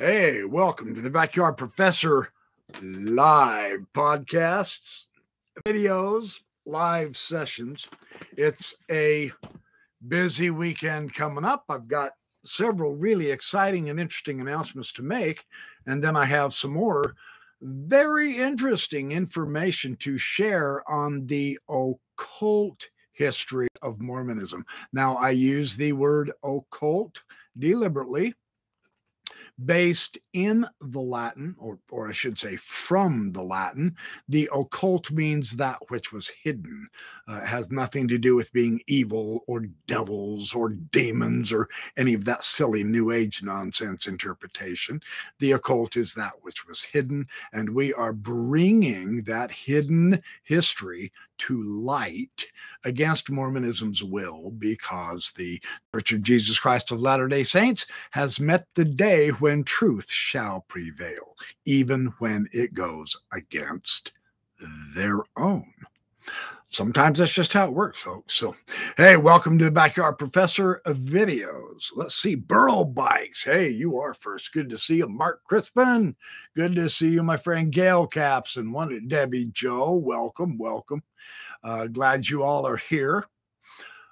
Hey, welcome to the Backyard Professor live podcasts, videos, live sessions. It's a busy weekend coming up. I've got several really exciting and interesting announcements to make. And then I have some more very interesting information to share on the occult history of Mormonism. Now, I use the word occult deliberately based in the Latin, or, or I should say from the Latin. The occult means that which was hidden. Uh, has nothing to do with being evil or devils or demons or any of that silly New Age nonsense interpretation. The occult is that which was hidden, and we are bringing that hidden history to light against Mormonism's will because the Church of Jesus Christ of Latter day Saints has met the day when truth shall prevail, even when it goes against their own. Sometimes that's just how it works, folks. So, hey, welcome to the Backyard Professor of Videos. Let's see, Burrow Bikes. Hey, you are first. Good to see you, Mark Crispin. Good to see you, my friend Gail Caps and one Debbie Joe. Welcome, welcome. Uh, glad you all are here.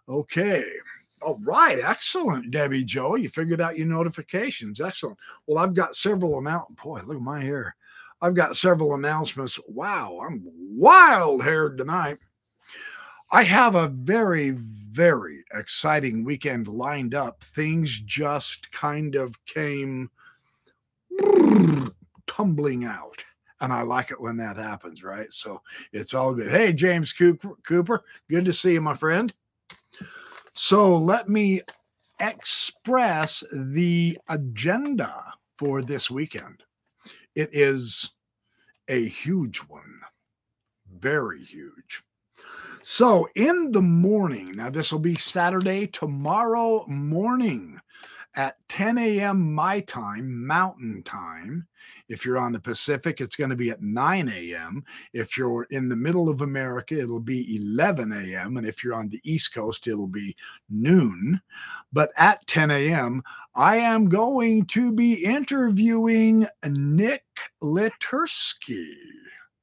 Okay. All right, excellent, Debbie Joe. You figured out your notifications. Excellent. Well, I've got several amount. Boy, look at my hair. I've got several announcements. Wow, I'm wild haired tonight. I have a very, very exciting weekend lined up. Things just kind of came tumbling out. And I like it when that happens, right? So it's all good. Hey, James Cooper, good to see you, my friend. So let me express the agenda for this weekend. It is a huge one, very huge. So in the morning, now this will be Saturday, tomorrow morning at 10 a.m. my time, Mountain Time. If you're on the Pacific, it's going to be at 9 a.m. If you're in the middle of America, it'll be 11 a.m. And if you're on the East Coast, it'll be noon. But at 10 a.m., I am going to be interviewing Nick Literski.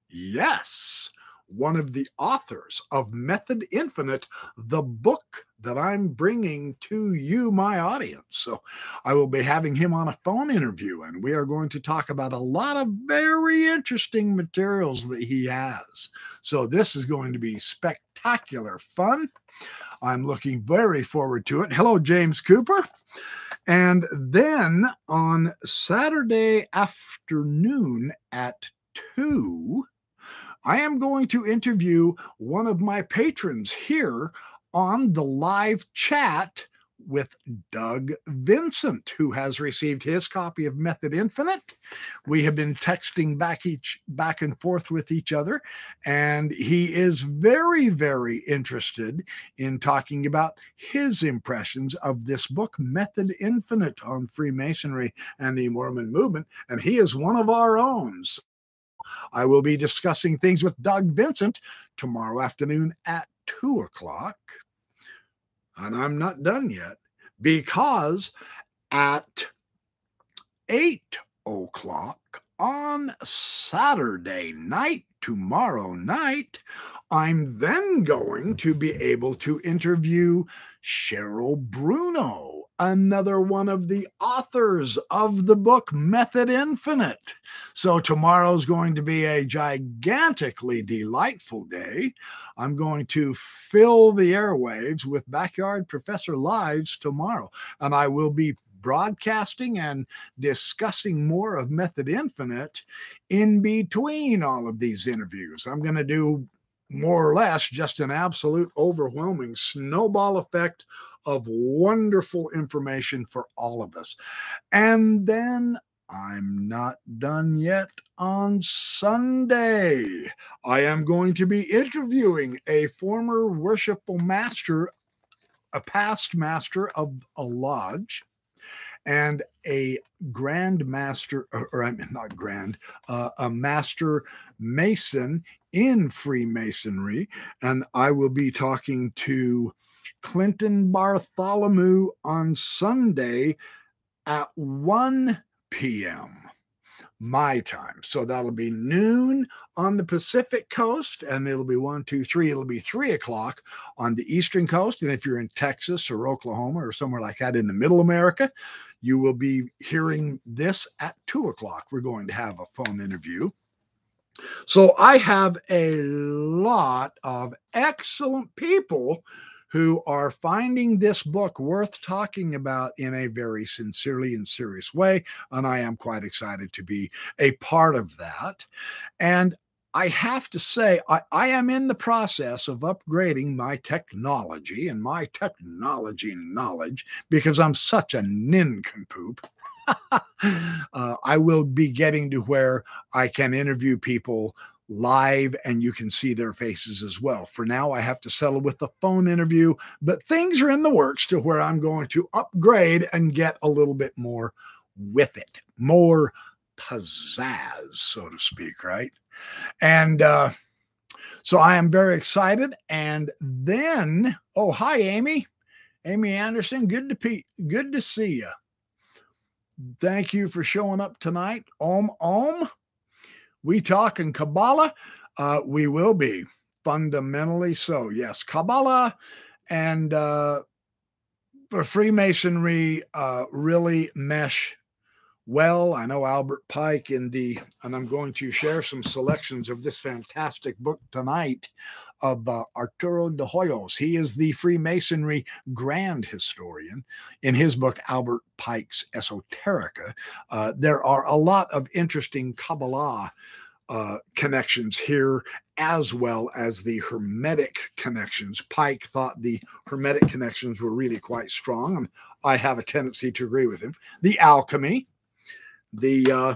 Yes one of the authors of Method Infinite, the book that I'm bringing to you, my audience. So I will be having him on a phone interview, and we are going to talk about a lot of very interesting materials that he has. So this is going to be spectacular fun. I'm looking very forward to it. Hello, James Cooper. And then on Saturday afternoon at 2, I am going to interview one of my patrons here on the live chat with Doug Vincent, who has received his copy of Method Infinite. We have been texting back each back and forth with each other, and he is very, very interested in talking about his impressions of this book, Method Infinite, on Freemasonry and the Mormon movement. And he is one of our own. I will be discussing things with Doug Vincent tomorrow afternoon at two o'clock. And I'm not done yet because at eight o'clock on Saturday night, tomorrow night, I'm then going to be able to interview Cheryl Bruno another one of the authors of the book Method Infinite. So tomorrow's going to be a gigantically delightful day. I'm going to fill the airwaves with Backyard Professor Lives tomorrow, and I will be broadcasting and discussing more of Method Infinite in between all of these interviews. I'm going to do more or less just an absolute overwhelming snowball effect of wonderful information for all of us. And then I'm not done yet on Sunday. I am going to be interviewing a former worshipful master, a past master of a lodge, and a grand master, or, or I mean, not grand, uh, a master mason in Freemasonry. And I will be talking to Clinton Bartholomew on Sunday at 1 p.m my time. So that'll be noon on the Pacific coast, and it'll be one, two, three. It'll be three o'clock on the eastern coast. And if you're in Texas or Oklahoma or somewhere like that in the middle America, you will be hearing this at two o'clock. We're going to have a phone interview. So I have a lot of excellent people who are finding this book worth talking about in a very sincerely and serious way. And I am quite excited to be a part of that. And I have to say, I, I, am in the process of upgrading my technology and my technology knowledge because I'm such a nincompoop. uh, I will be getting to where I can interview people live and you can see their faces as well. For now, I have to settle with the phone interview, but things are in the works to where I'm going to upgrade and get a little bit more with it, more pizzazz, so to speak, right? And uh, so I am very excited. And then, oh, hi, Amy. Amy Anderson, good to be good to see you. Thank you for showing up tonight. Om Om we talk in Kabbalah, uh, we will be fundamentally so. Yes, Kabbalah and uh, Freemasonry uh, really mesh well. I know Albert Pike in the, and I'm going to share some selections of this fantastic book tonight of uh, Arturo de Hoyos. He is the Freemasonry grand historian. In his book, Albert Pike's Esoterica, uh, there are a lot of interesting Kabbalah uh, connections here, as well as the Hermetic connections. Pike thought the Hermetic connections were really quite strong, and I have a tendency to agree with him. The alchemy, the uh,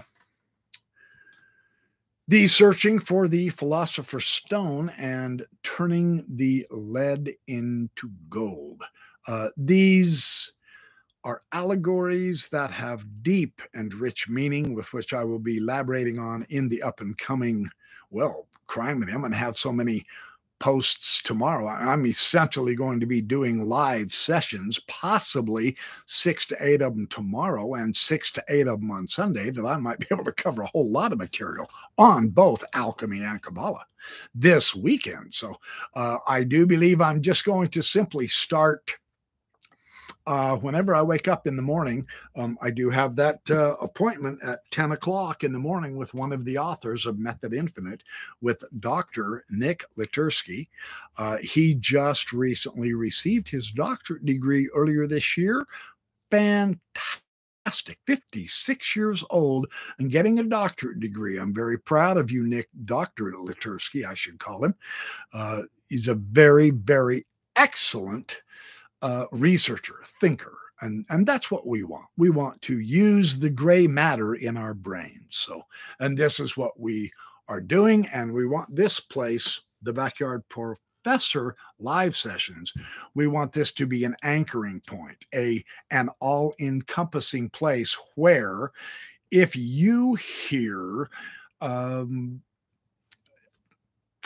the searching for the philosopher's stone and turning the lead into gold. Uh, these are allegories that have deep and rich meaning, with which I will be elaborating on in the up and coming, well, crime with him and have so many posts tomorrow. I'm essentially going to be doing live sessions, possibly six to eight of them tomorrow and six to eight of them on Sunday, that I might be able to cover a whole lot of material on both alchemy and Kabbalah this weekend. So uh, I do believe I'm just going to simply start uh, whenever I wake up in the morning, um, I do have that uh, appointment at 10 o'clock in the morning with one of the authors of Method Infinite with Dr. Nick Literski. Uh, he just recently received his doctorate degree earlier this year. Fantastic. 56 years old and getting a doctorate degree. I'm very proud of you, Nick, Dr. Literski, I should call him. Uh, he's a very, very excellent uh, researcher, thinker. And, and that's what we want. We want to use the gray matter in our brains. So, and this is what we are doing. And we want this place, the Backyard Professor live sessions, we want this to be an anchoring point, a an all-encompassing place where if you hear um,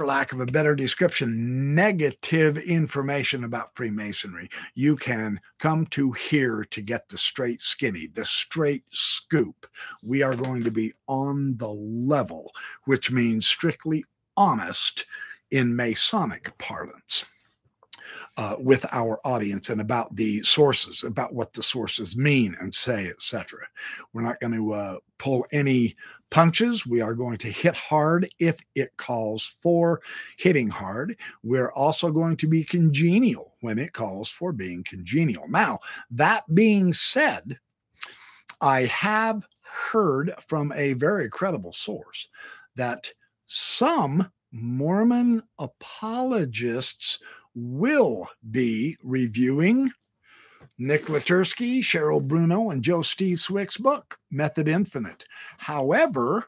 for lack of a better description, negative information about Freemasonry, you can come to here to get the straight skinny, the straight scoop. We are going to be on the level, which means strictly honest in Masonic parlance uh, with our audience and about the sources, about what the sources mean and say, etc. We're not going to uh, pull any punches. We are going to hit hard if it calls for hitting hard. We're also going to be congenial when it calls for being congenial. Now, that being said, I have heard from a very credible source that some Mormon apologists will be reviewing Nick Literski, Cheryl Bruno, and Joe Steve Swick's book, Method Infinite. However,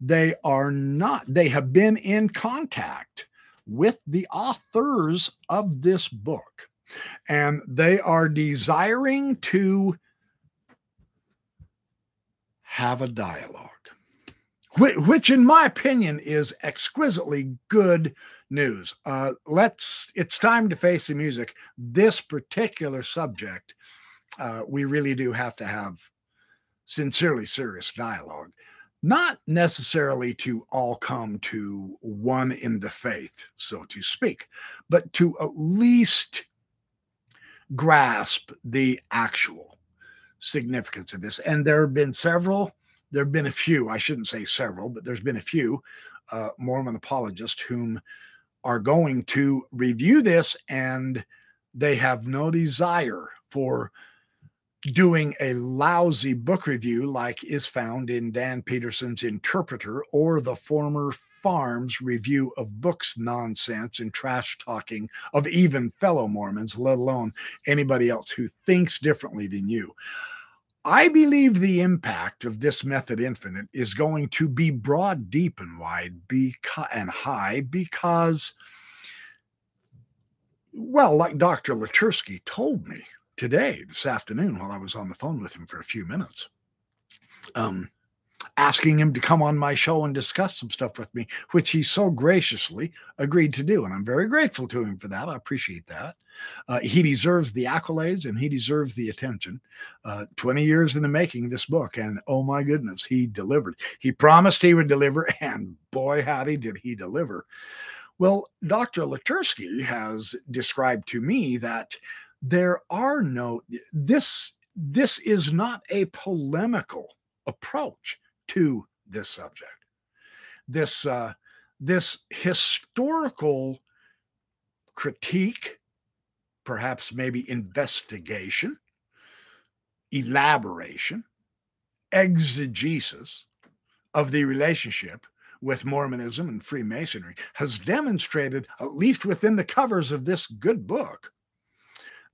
they are not, they have been in contact with the authors of this book, and they are desiring to have a dialogue, which, in my opinion, is exquisitely good news. Uh, let's, it's time to face the music. This particular subject, uh, we really do have to have sincerely serious dialogue, not necessarily to all come to one in the faith, so to speak, but to at least grasp the actual significance of this. And there have been several, there have been a few, I shouldn't say several, but there's been a few uh, Mormon apologists whom are going to review this and they have no desire for doing a lousy book review like is found in Dan Peterson's Interpreter or the former Farms review of books nonsense and trash talking of even fellow Mormons, let alone anybody else who thinks differently than you. I believe the impact of this method infinite is going to be broad, deep, and wide and high because, well, like Dr. Literski told me today, this afternoon, while I was on the phone with him for a few minutes. Um, asking him to come on my show and discuss some stuff with me, which he so graciously agreed to do. And I'm very grateful to him for that. I appreciate that. Uh, he deserves the accolades and he deserves the attention. Uh, 20 years in the making this book, and oh my goodness, he delivered. He promised he would deliver, and boy, howdy, did he deliver. Well, Dr. Literski has described to me that there are no this this is not a polemical approach to this subject. This uh, this historical critique perhaps maybe investigation elaboration exegesis of the relationship with Mormonism and Freemasonry has demonstrated, at least within the covers of this good book,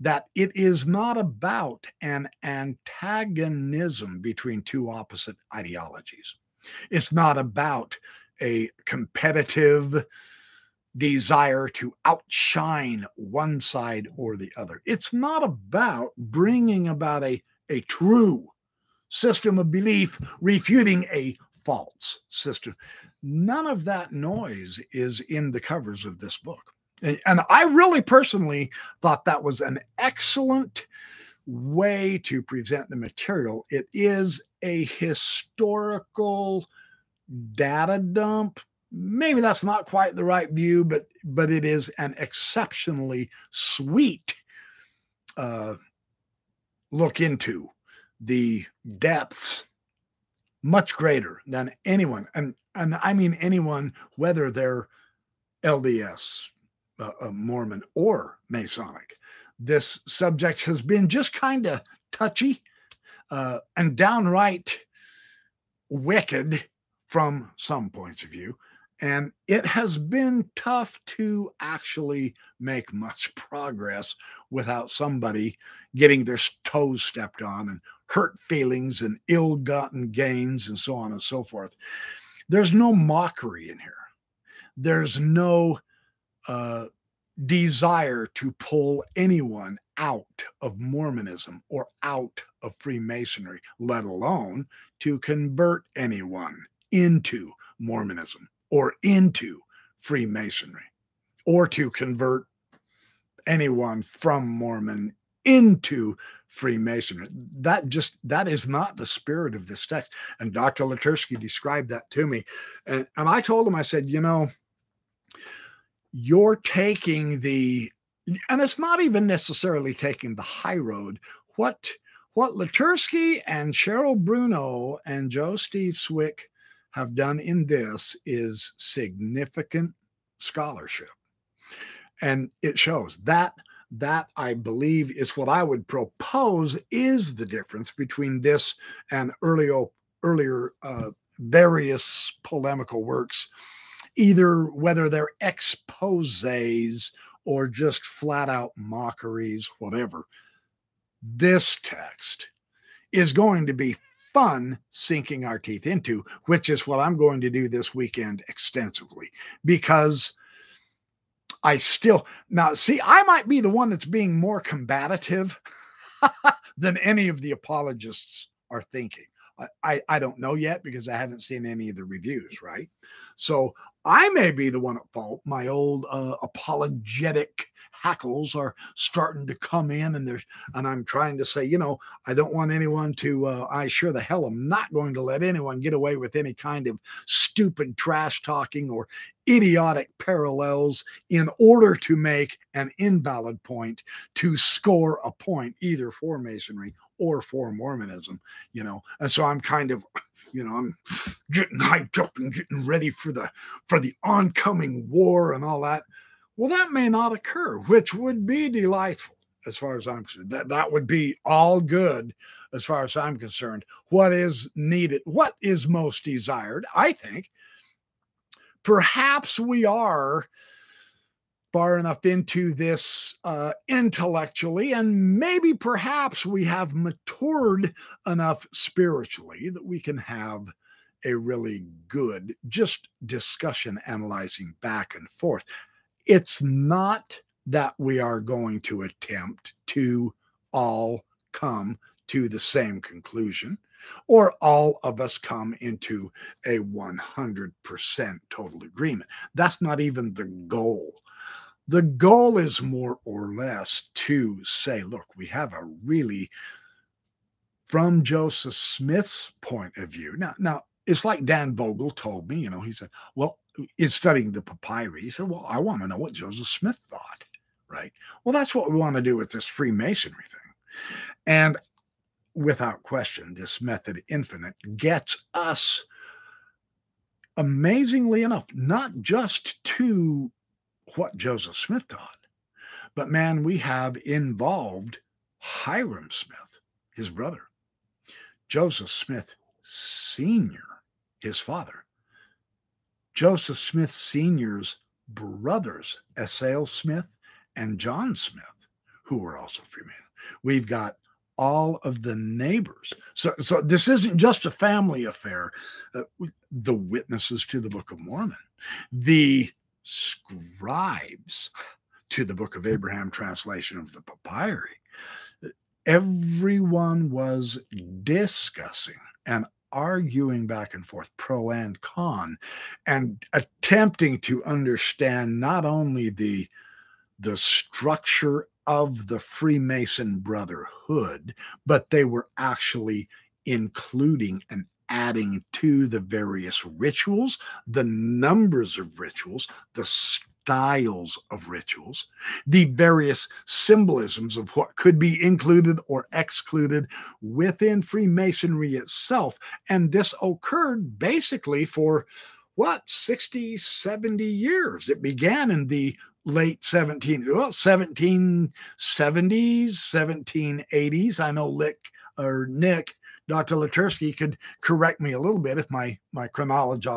that it is not about an antagonism between two opposite ideologies. It's not about a competitive desire to outshine one side or the other. It's not about bringing about a, a true system of belief, refuting a false system. None of that noise is in the covers of this book. And I really personally thought that was an excellent way to present the material. It is a historical data dump. Maybe that's not quite the right view, but but it is an exceptionally sweet uh, look into the depths, much greater than anyone, and and I mean anyone, whether they're LDS, uh, Mormon or Masonic. This subject has been just kind of touchy uh, and downright wicked from some points of view. And it has been tough to actually make much progress without somebody getting their toes stepped on and hurt feelings and ill gotten gains and so on and so forth. There's no mockery in here. There's no uh, desire to pull anyone out of Mormonism or out of Freemasonry, let alone to convert anyone into Mormonism or into Freemasonry or to convert anyone from Mormon into Freemasonry. That just that is not the spirit of this text. And Dr. Literski described that to me. And, and I told him, I said, you know, you're taking the and it's not even necessarily taking the high road. What what Literski and Cheryl Bruno and Joe Steve Swick have done in this is significant scholarship. And it shows that that i believe is what i would propose is the difference between this and earlier earlier uh, various polemical works either whether they're exposes or just flat out mockeries, whatever. This text is going to be fun sinking our teeth into, which is what I'm going to do this weekend extensively because I still now see, I might be the one that's being more combative than any of the apologists are thinking. I, I don't know yet because I haven't seen any of the reviews, right? So I may be the one at fault, my old uh, apologetic hackles are starting to come in and there's and i'm trying to say you know i don't want anyone to uh, i sure the hell am not going to let anyone get away with any kind of stupid trash talking or idiotic parallels in order to make an invalid point to score a point either for masonry or for mormonism you know and so i'm kind of you know i'm getting hyped up and getting ready for the for the oncoming war and all that well, that may not occur, which would be delightful as far as I'm concerned. That, that would be all good as far as I'm concerned. What is needed, what is most desired, I think. Perhaps we are far enough into this uh, intellectually, and maybe perhaps we have matured enough spiritually that we can have a really good just discussion analyzing back and forth. It's not that we are going to attempt to all come to the same conclusion or all of us come into a 100% total agreement. That's not even the goal. The goal is more or less to say, look, we have a really, from Joseph Smith's point of view. Now, now it's like Dan Vogel told me, you know, he said, well, in studying the papyri, he said, Well, I want to know what Joseph Smith thought, right? Well, that's what we want to do with this Freemasonry thing. And without question, this method infinite gets us, amazingly enough, not just to what Joseph Smith thought, but man, we have involved Hyrum Smith, his brother, Joseph Smith Sr., his father, Joseph Smith Sr.'s brothers, Asahel Smith and John Smith, who were also Freemen. We've got all of the neighbors. So, so this isn't just a family affair. Uh, the witnesses to the Book of Mormon, the scribes to the Book of Abraham translation of the papyri, everyone was discussing and arguing back and forth, pro and con, and attempting to understand not only the the structure of the Freemason Brotherhood, but they were actually including and adding to the various rituals, the numbers of rituals, the styles of rituals, the various symbolisms of what could be included or excluded within Freemasonry itself. And this occurred basically for what, 60, 70 years. It began in the late 17 well 1770s 1780s i know lick or nick dr literski could correct me a little bit if my my chronology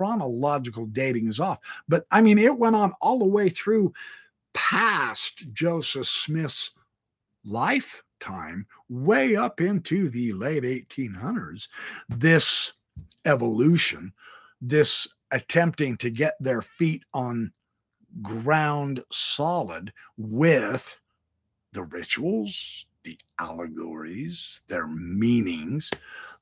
chronological dating is off. But I mean, it went on all the way through past Joseph Smith's lifetime, way up into the late 1800s. This evolution, this attempting to get their feet on ground solid with the rituals, the allegories, their meanings,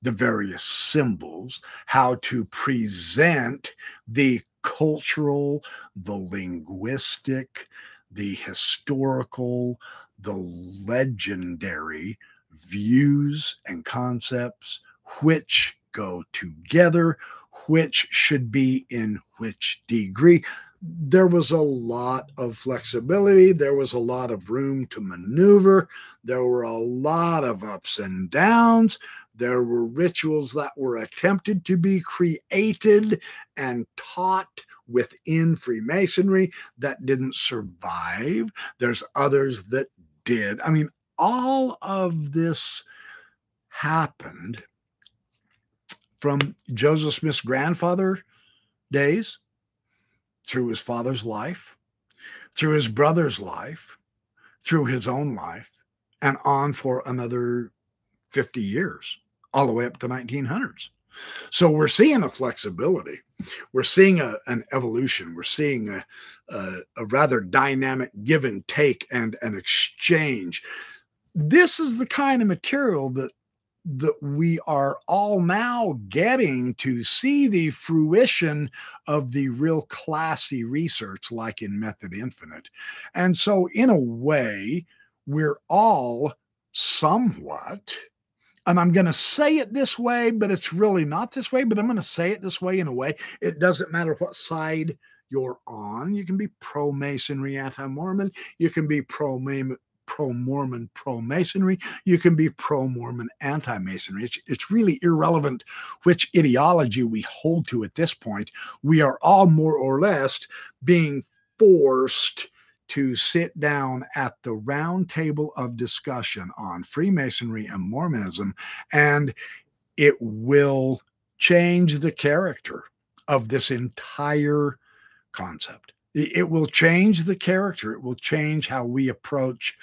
the various symbols, how to present the cultural, the linguistic, the historical, the legendary views and concepts which go together, which should be in which degree. There was a lot of flexibility. There was a lot of room to maneuver. There were a lot of ups and downs. There were rituals that were attempted to be created and taught within Freemasonry that didn't survive. There's others that did. I mean, all of this happened from Joseph Smith's grandfather days through his father's life, through his brother's life, through his own life, and on for another 50 years all the way up to 1900s. So we're seeing a flexibility. We're seeing a, an evolution. We're seeing a, a, a rather dynamic give and take and an exchange. This is the kind of material that that we are all now getting to see the fruition of the real classy research, like in Method Infinite. And so, in a way, we're all somewhat, and I'm going to say it this way, but it's really not this way, but I'm going to say it this way in a way. It doesn't matter what side you're on. You can be pro Masonry, anti Mormon. You can be pro pro Mormon, pro Masonry. You can be pro Mormon, anti Masonry. It's, it's really irrelevant which ideology we hold to at this point. We are all more or less being forced to sit down at the round table of discussion on Freemasonry and Mormonism, and it will change the character of this entire concept. It will change the character. It will change how we approach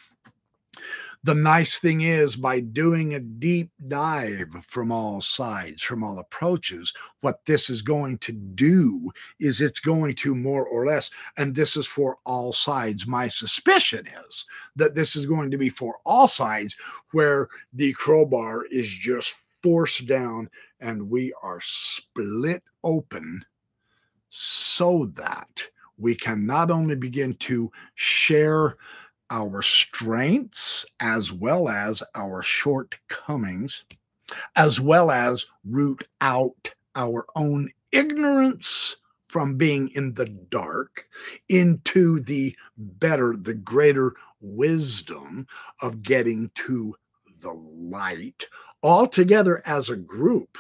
the nice thing is, by doing a deep dive from all sides, from all approaches, what this is going to do is it's going to more or less, and this is for all sides. My suspicion is that this is going to be for all sides where the crowbar is just forced down and we are split open so that we can not only begin to share our strengths as well as our shortcomings, as well as root out our own ignorance from being in the dark into the better, the greater wisdom of getting to the light all together as a group.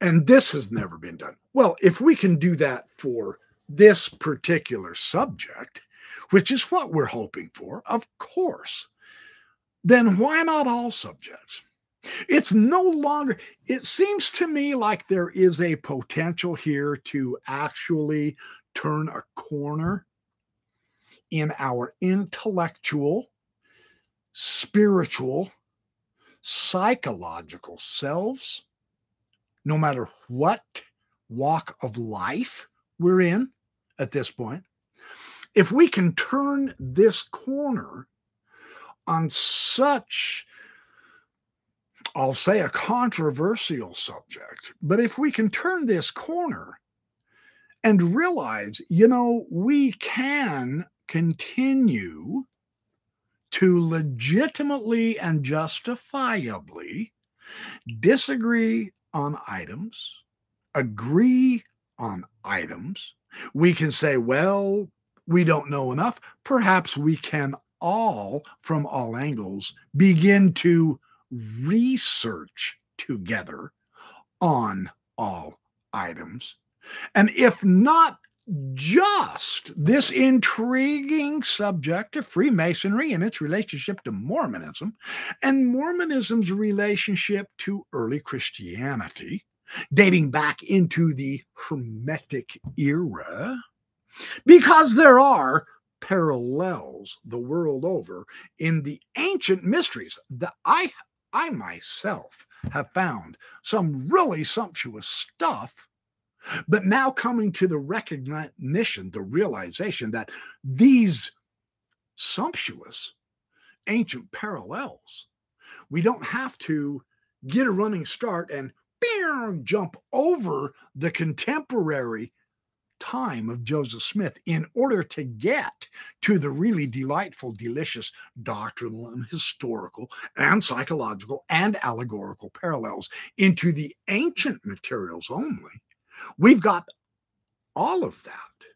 And this has never been done. Well, if we can do that for this particular subject, which is what we're hoping for, of course, then why not all subjects? It's no longer, it seems to me like there is a potential here to actually turn a corner in our intellectual, spiritual, psychological selves, no matter what walk of life we're in at this point if we can turn this corner on such I'll say a controversial subject, but if we can turn this corner and realize, you know, we can continue to legitimately and justifiably disagree on items, agree on items. We can say, well, we don't know enough, perhaps we can all, from all angles, begin to research together on all items. And if not just this intriguing subject of Freemasonry and its relationship to Mormonism, and Mormonism's relationship to early Christianity, dating back into the Hermetic era, because there are parallels the world over in the ancient mysteries that I I myself have found some really sumptuous stuff but now coming to the recognition the realization that these sumptuous ancient parallels we don't have to get a running start and jump over the contemporary time of Joseph Smith in order to get to the really delightful, delicious doctrinal and historical and psychological and allegorical parallels into the ancient materials only. We've got all of that.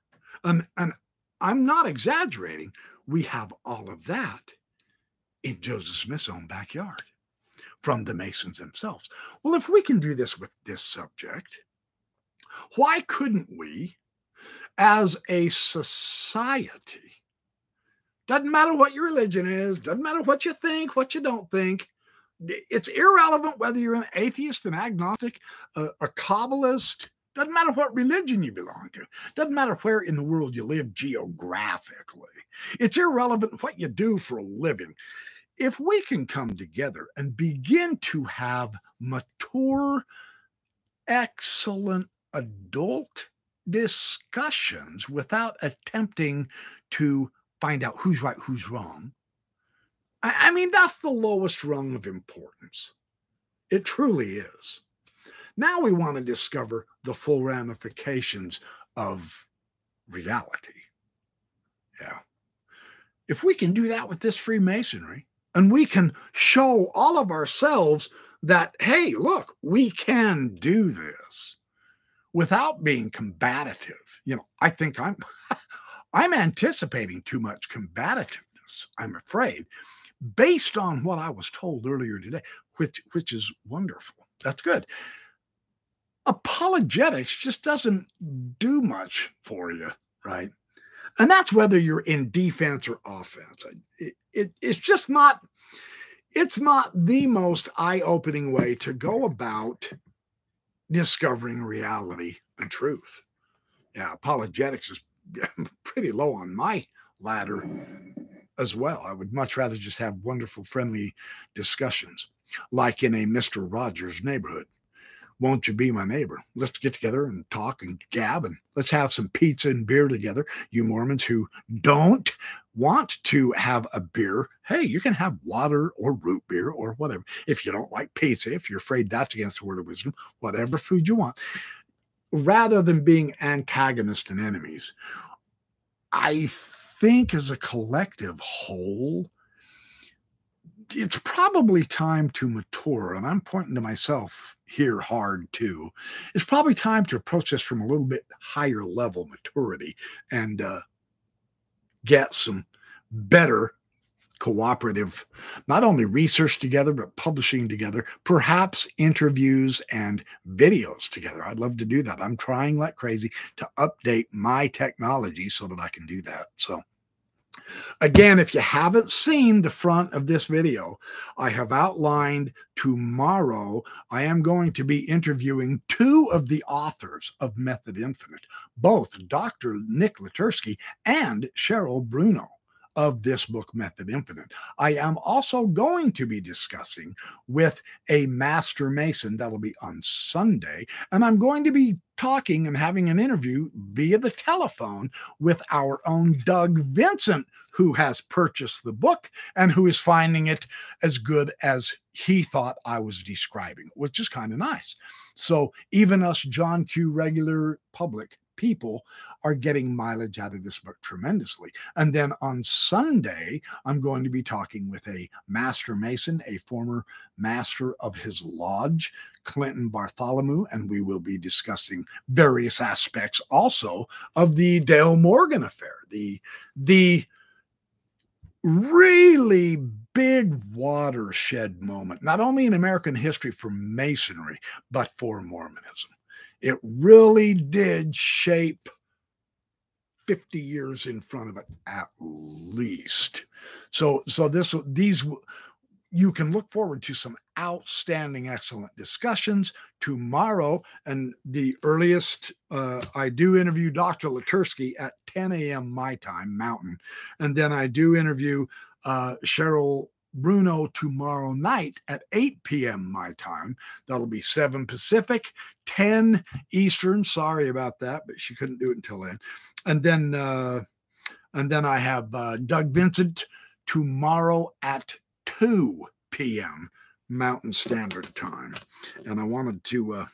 And, and I'm not exaggerating. We have all of that in Joseph Smith's own backyard from the Masons themselves. Well, if we can do this with this subject, why couldn't we as a society. Doesn't matter what your religion is, doesn't matter what you think, what you don't think. It's irrelevant whether you're an atheist, an agnostic, a, a Kabbalist, doesn't matter what religion you belong to. Doesn't matter where in the world you live geographically. It's irrelevant what you do for a living. If we can come together and begin to have mature, excellent adult discussions without attempting to find out who's right, who's wrong. I, I mean, that's the lowest rung of importance. It truly is. Now we want to discover the full ramifications of reality. Yeah. If we can do that with this Freemasonry, and we can show all of ourselves that, hey, look, we can do this without being combative. You know, I think I'm I'm anticipating too much combativeness, I'm afraid, based on what I was told earlier today, which which is wonderful. That's good. Apologetics just doesn't do much for you, right? And that's whether you're in defense or offense. It, it, it's just not it's not the most eye-opening way to go about discovering reality and truth. Yeah, apologetics is pretty low on my ladder as well. I would much rather just have wonderful, friendly discussions, like in a Mr. Rogers neighborhood. Won't you be my neighbor? Let's get together and talk and gab and let's have some pizza and beer together. You Mormons who don't want to have a beer, hey, you can have water or root beer or whatever. If you don't like pizza, if you're afraid that's against the word of wisdom, whatever food you want, rather than being antagonists and enemies, I think as a collective whole, it's probably time to mature. And I'm pointing to myself here hard too. It's probably time to approach this from a little bit higher level maturity and uh, get some better cooperative, not only research together, but publishing together, perhaps interviews and videos together. I'd love to do that. I'm trying like crazy to update my technology so that I can do that. So, Again, if you haven't seen the front of this video, I have outlined tomorrow I am going to be interviewing two of the authors of Method Infinite, both Dr. Nick Literski and Cheryl Bruno of this book, Method Infinite. I am also going to be discussing with a master mason that'll be on Sunday, and I'm going to be talking and having an interview via the telephone with our own Doug Vincent, who has purchased the book and who is finding it as good as he thought I was describing, which is kind of nice. So even us John Q regular public people are getting mileage out of this book tremendously. And then on Sunday, I'm going to be talking with a master mason, a former master of his lodge, Clinton Bartholomew, and we will be discussing various aspects also of the Dale Morgan affair, the the really big watershed moment, not only in American history for Masonry, but for Mormonism. It really did shape 50 years in front of it at least. So so this these you can look forward to some outstanding excellent discussions tomorrow and the earliest uh, i do interview dr literski at 10 a.m my time mountain and then i do interview uh, cheryl Bruno tomorrow night at 8 p.m. my time. That'll be 7 Pacific, 10 Eastern. Sorry about that, but she couldn't do it until then. And then uh and then I have uh, Doug Vincent tomorrow at 2 p.m. Mountain Standard Time. And I wanted to uh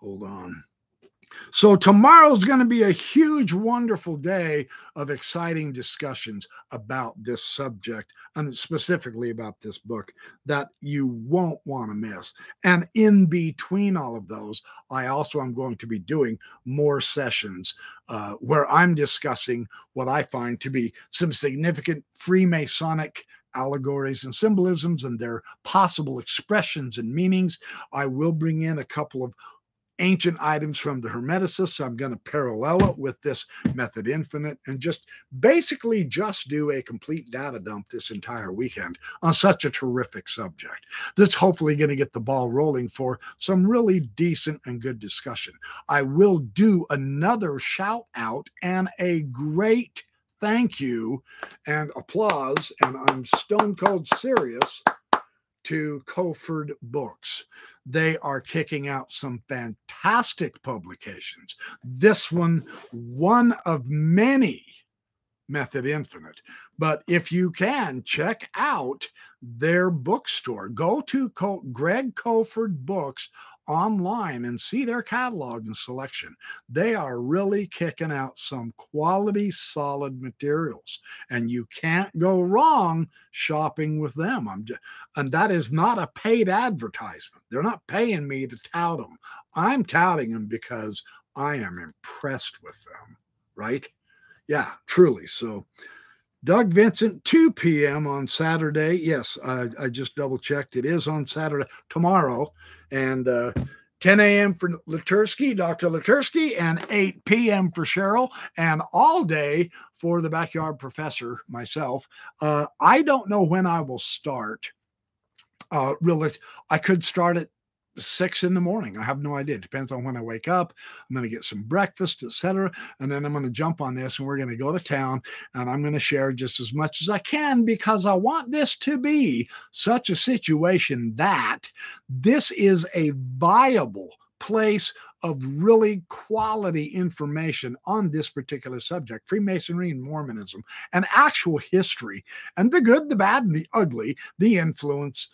hold on. So, tomorrow's going to be a huge, wonderful day of exciting discussions about this subject and specifically about this book that you won't want to miss. And in between all of those, I also am going to be doing more sessions uh, where I'm discussing what I find to be some significant Freemasonic allegories and symbolisms and their possible expressions and meanings. I will bring in a couple of ancient items from the Hermeticists. I'm going to parallel it with this method infinite and just basically just do a complete data dump this entire weekend on such a terrific subject. That's hopefully going to get the ball rolling for some really decent and good discussion. I will do another shout out and a great thank you and applause. And I'm stone cold serious to Kofford Books. They are kicking out some fantastic publications. This one, one of many, Method Infinite. But if you can, check out their bookstore. Go to Co- Greg Kofford Books online and see their catalog and selection. They are really kicking out some quality, solid materials, and you can't go wrong shopping with them. I'm just, and that is not a paid advertisement. They're not paying me to tout them. I'm touting them because I am impressed with them, right? Yeah, truly. So, Doug Vincent, 2 p.m. on Saturday. Yes, I, I just double checked. It is on Saturday, tomorrow. And uh, 10 a.m. for Literski, Dr. Literski, and 8 p.m. for Cheryl, and all day for the backyard professor, myself. Uh, I don't know when I will start. Uh, I could start at six in the morning. I have no idea. It depends on when I wake up. I'm going to get some breakfast, etc. And then I'm going to jump on this and we're going to go to town and I'm going to share just as much as I can because I want this to be such a situation that this is a viable place of really quality information on this particular subject Freemasonry and Mormonism, and actual history, and the good, the bad, and the ugly, the influence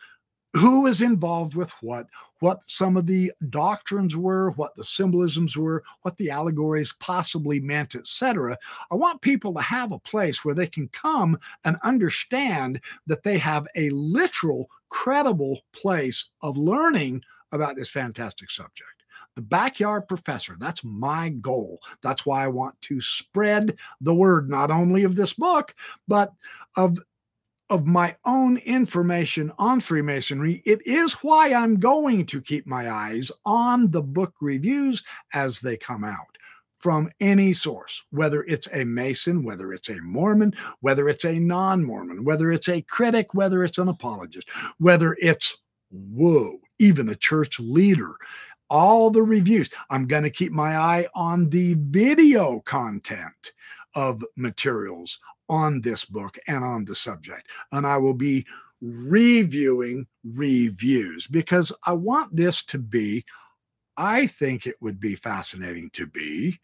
who is involved with what, what some of the doctrines were, what the symbolisms were, what the allegories possibly meant, etc. I want people to have a place where they can come and understand that they have a literal, credible place of learning about this fantastic subject. The backyard professor, that's my goal. That's why I want to spread the word, not only of this book, but of of my own information on Freemasonry, it is why I'm going to keep my eyes on the book reviews as they come out from any source, whether it's a Mason, whether it's a Mormon, whether it's a non Mormon, whether it's a critic, whether it's an apologist, whether it's, whoa, even a church leader. All the reviews. I'm going to keep my eye on the video content of materials on this book and on the subject. And I will be reviewing reviews because I want this to be, I think it would be fascinating to be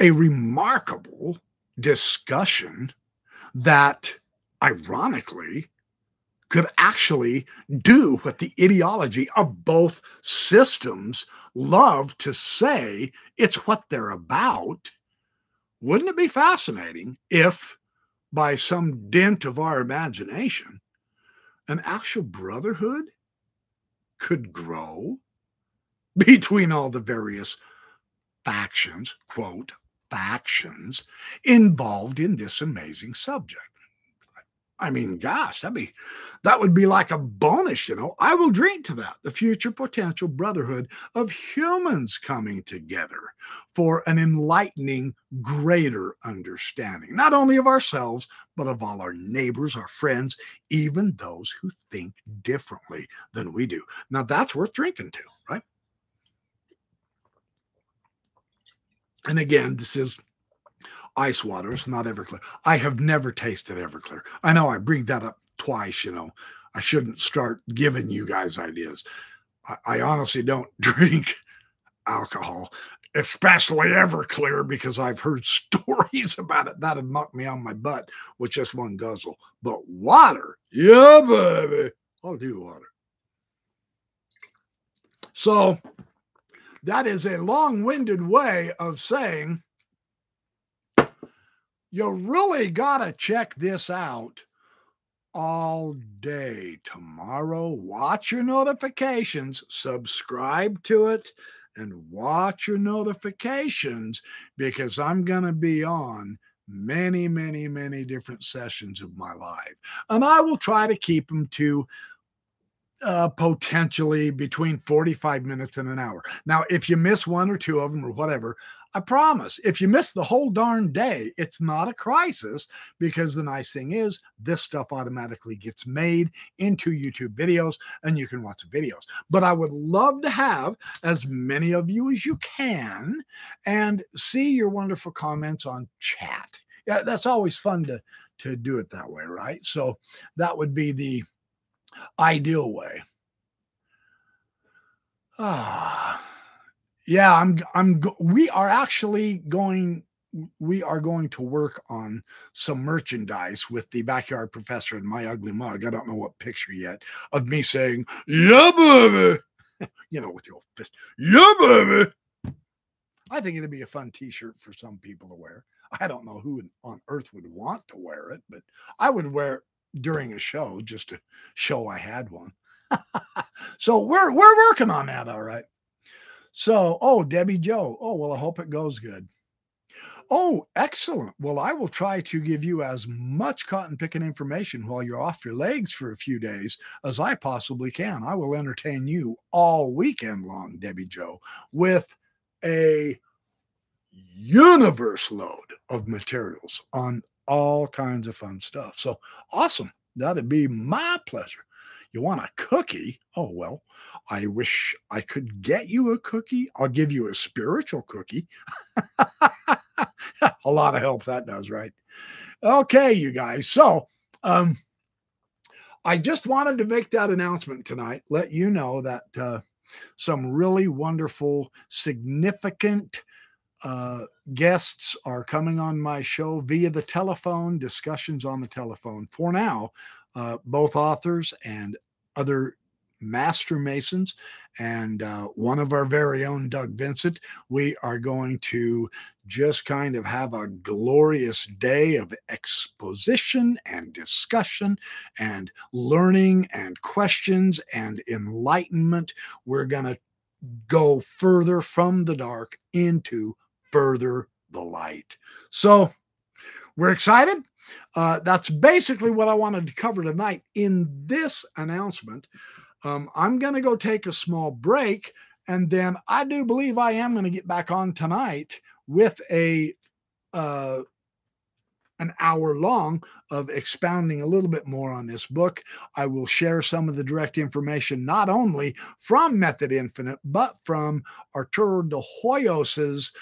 a remarkable discussion that, ironically, could actually do what the ideology of both systems love to say it's what they're about. Wouldn't it be fascinating if by some dint of our imagination, an actual brotherhood could grow between all the various factions, quote, factions involved in this amazing subject. I mean, gosh, that'd be that would be like a bonus, you know. I will drink to that. The future potential brotherhood of humans coming together for an enlightening, greater understanding, not only of ourselves, but of all our neighbors, our friends, even those who think differently than we do. Now that's worth drinking to, right? And again, this is ice water. It's not Everclear. I have never tasted Everclear. I know I bring that up twice, you know. I shouldn't start giving you guys ideas. I, I honestly don't drink alcohol, especially Everclear, because I've heard stories about it. that have knocked me on my butt with just one guzzle. But water, yeah, baby. I'll do water. So that is a long winded way of saying you really got to check this out all day tomorrow. Watch your notifications, subscribe to it, and watch your notifications because I'm going to be on many, many, many different sessions of my life. And I will try to keep them to uh, potentially between 45 minutes and an hour. Now, if you miss one or two of them or whatever, I promise if you miss the whole darn day, it's not a crisis because the nice thing is this stuff automatically gets made into YouTube videos and you can watch the videos. But I would love to have as many of you as you can and see your wonderful comments on chat. Yeah, that's always fun to to do it that way, right? So that would be the ideal way. Ah yeah, I'm I'm we are actually going we are going to work on some merchandise with the backyard professor and my ugly mug. I don't know what picture yet of me saying, Yeah, baby. you know, with the old fist, Yeah, baby. I think it'd be a fun t shirt for some people to wear. I don't know who on earth would want to wear it, but I would wear it during a show just to show I had one. so we're we're working on that, all right. So, oh, Debbie Joe. Oh, well, I hope it goes good. Oh, excellent. Well, I will try to give you as much cotton picking information while you're off your legs for a few days as I possibly can. I will entertain you all weekend long, Debbie Joe, with a universe load of materials on all kinds of fun stuff. So awesome. That'd be my pleasure. You want a cookie? Oh, well, I wish I could get you a cookie. I'll give you a spiritual cookie. a lot of help that does, right? Okay, you guys. So, um, I just wanted to make that announcement tonight, let you know that uh, some really wonderful, significant uh, guests are coming on my show via the telephone, discussions on the telephone. For now, uh, both authors and other master masons and uh, one of our very own doug vincent we are going to just kind of have a glorious day of exposition and discussion and learning and questions and enlightenment. We're going to go further from the dark into further the light. So we're excited uh, that's basically what I wanted to cover tonight in this announcement. Um, I'm going to go take a small break, and then I do believe I am going to get back on tonight with a uh, an hour long of expounding a little bit more on this book. I will share some of the direct information not only from Method Infinite, but from Arturo de Hoyos's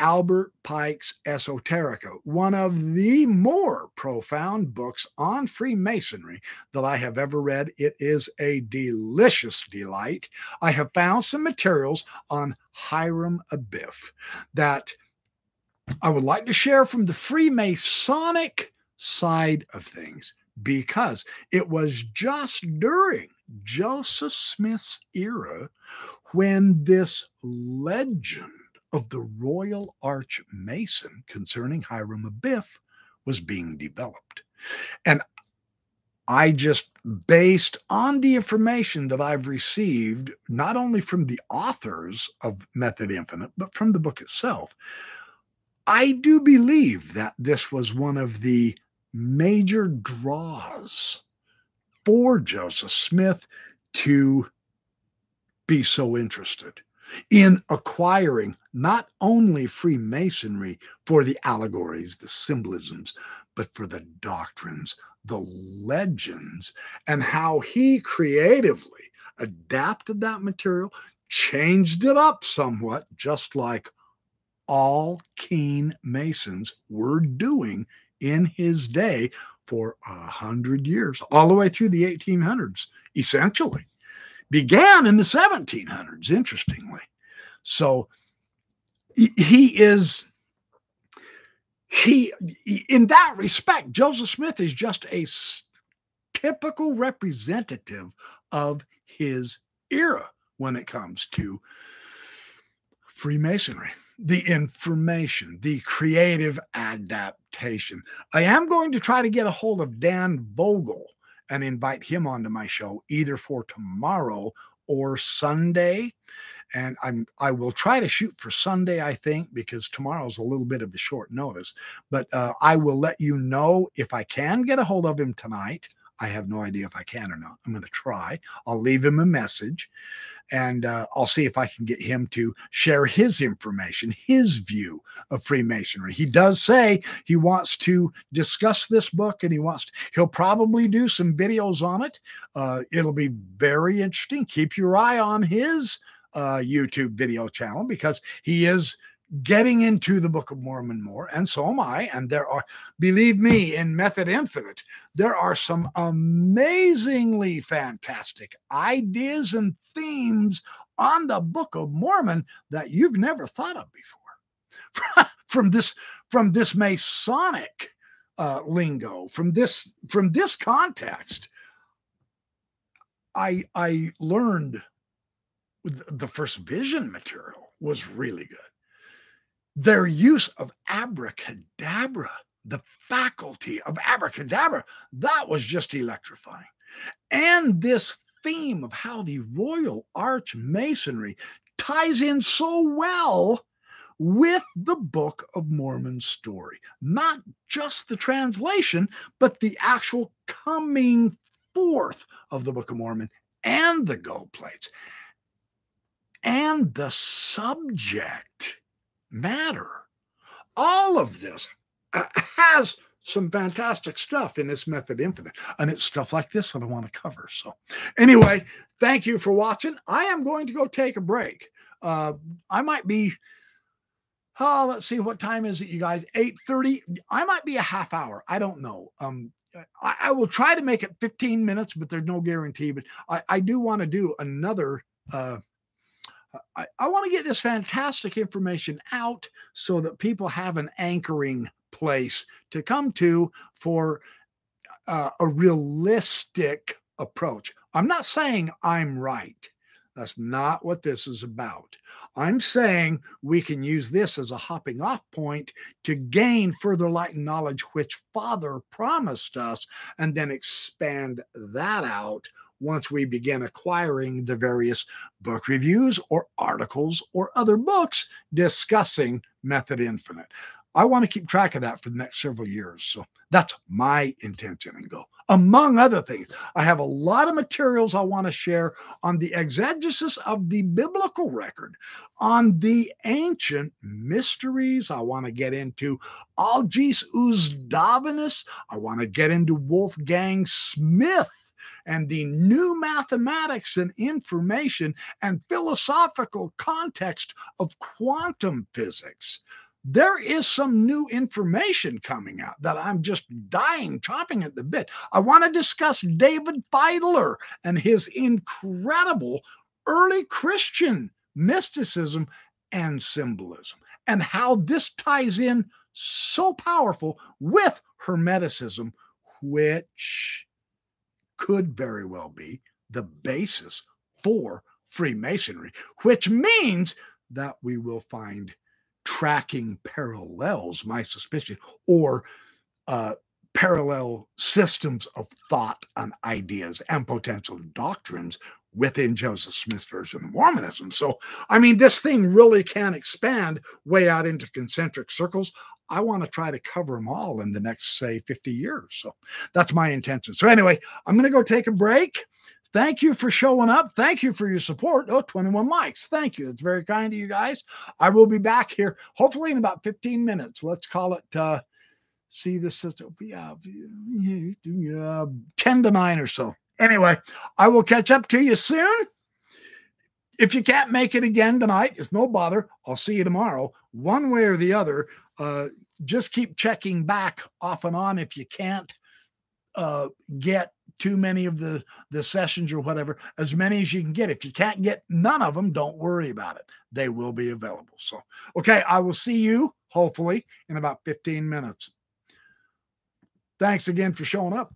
Albert Pike's Esoterica, one of the more profound books on Freemasonry that I have ever read. It is a delicious delight. I have found some materials on Hiram Abiff that I would like to share from the Freemasonic side of things because it was just during Joseph Smith's era when this legend of the Royal Arch Mason concerning Hiram Abiff was being developed. And I just, based on the information that I've received, not only from the authors of Method Infinite, but from the book itself, I do believe that this was one of the major draws for Joseph Smith to be so interested in acquiring not only Freemasonry for the allegories, the symbolisms, but for the doctrines, the legends, and how he creatively adapted that material, changed it up somewhat, just like all keen Masons were doing in his day for a hundred years, all the way through the 1800s, essentially began in the 1700s, interestingly. So he is, he, in that respect, Joseph Smith is just a typical representative of his era when it comes to Freemasonry, the information, the creative adaptation. I am going to try to get a hold of Dan Vogel and invite him onto my show either for tomorrow or Sunday. And I'm I will try to shoot for Sunday, I think, because tomorrow's a little bit of a short notice. But uh, I will let you know if I can get a hold of him tonight. I have no idea if I can or not. I'm going to try. I'll leave him a message and uh, I'll see if I can get him to share his information, his view of Freemasonry. He does say he wants to discuss this book and he wants, to, he'll probably do some videos on it. Uh, it'll be very interesting. Keep your eye on his uh, YouTube video channel because he is getting into the Book of Mormon more, and so am I. And there are, believe me, in Method Infinite, there are some amazingly fantastic ideas and themes on the Book of Mormon that you've never thought of before. from this from this Masonic uh, lingo, from this from this context. I I learned the first vision material was really good. Their use of abracadabra, the faculty of abracadabra, that was just electrifying. And this theme of how the Royal Arch Masonry ties in so well with the Book of Mormon story. Not just the translation, but the actual coming forth of the Book of Mormon and the gold plates and the subject matter. All of this has some fantastic stuff in this method infinite and it's stuff like this that i want to cover so. Anyway thank you for watching. I am going to go take a break. Uh i might be oh let's see what time is it you guys? 8 30 i might be a half hour i don't know. Um I, I will try to make it 15 minutes but there's no guarantee but i i do want to do another uh I, I want to get this fantastic information out so that people have an anchoring place to come to for uh, a realistic approach. I'm not saying I'm right. That's not what this is about. I'm saying we can use this as a hopping off point to gain further light and knowledge, which Father promised us, and then expand that out once we begin acquiring the various book reviews or articles or other books discussing Method Infinite. I want to keep track of that for the next several years. So that's my intention and goal. Among other things, I have a lot of materials I want to share on the exegesis of the biblical record, on the ancient mysteries. I want to get into Algis Uzdavinys. I want to get into Wolfgang Smith and the new mathematics and information and philosophical context of quantum physics. There is some new information coming out that I'm just dying, chopping at the bit. I want to discuss David Fideler and his incredible early Christian mysticism and symbolism, and how this ties in so powerful with Hermeticism, which could very well be the basis for Freemasonry, which means that we will find tracking parallels, my suspicion, or uh, parallel systems of thought and ideas and potential doctrines within Joseph Smith's version of Mormonism. So, I mean, this thing really can expand way out into concentric circles. I want to try to cover them all in the next, say, 50 years. So that's my intention. So, anyway, I'm going to go take a break. Thank you for showing up. Thank you for your support. Oh, 21 likes. Thank you. That's very kind of you guys. I will be back here hopefully in about 15 minutes. Let's call it uh see this yeah, yeah 10 to 9 or so. Anyway, I will catch up to you soon. If you can't make it again tonight, it's no bother. I'll see you tomorrow. One way or the other, uh, just keep checking back off and on if you can't uh, get too many of the the sessions or whatever as many as you can get if you can't get none of them don't worry about it they will be available so okay i will see you hopefully in about 15 minutes thanks again for showing up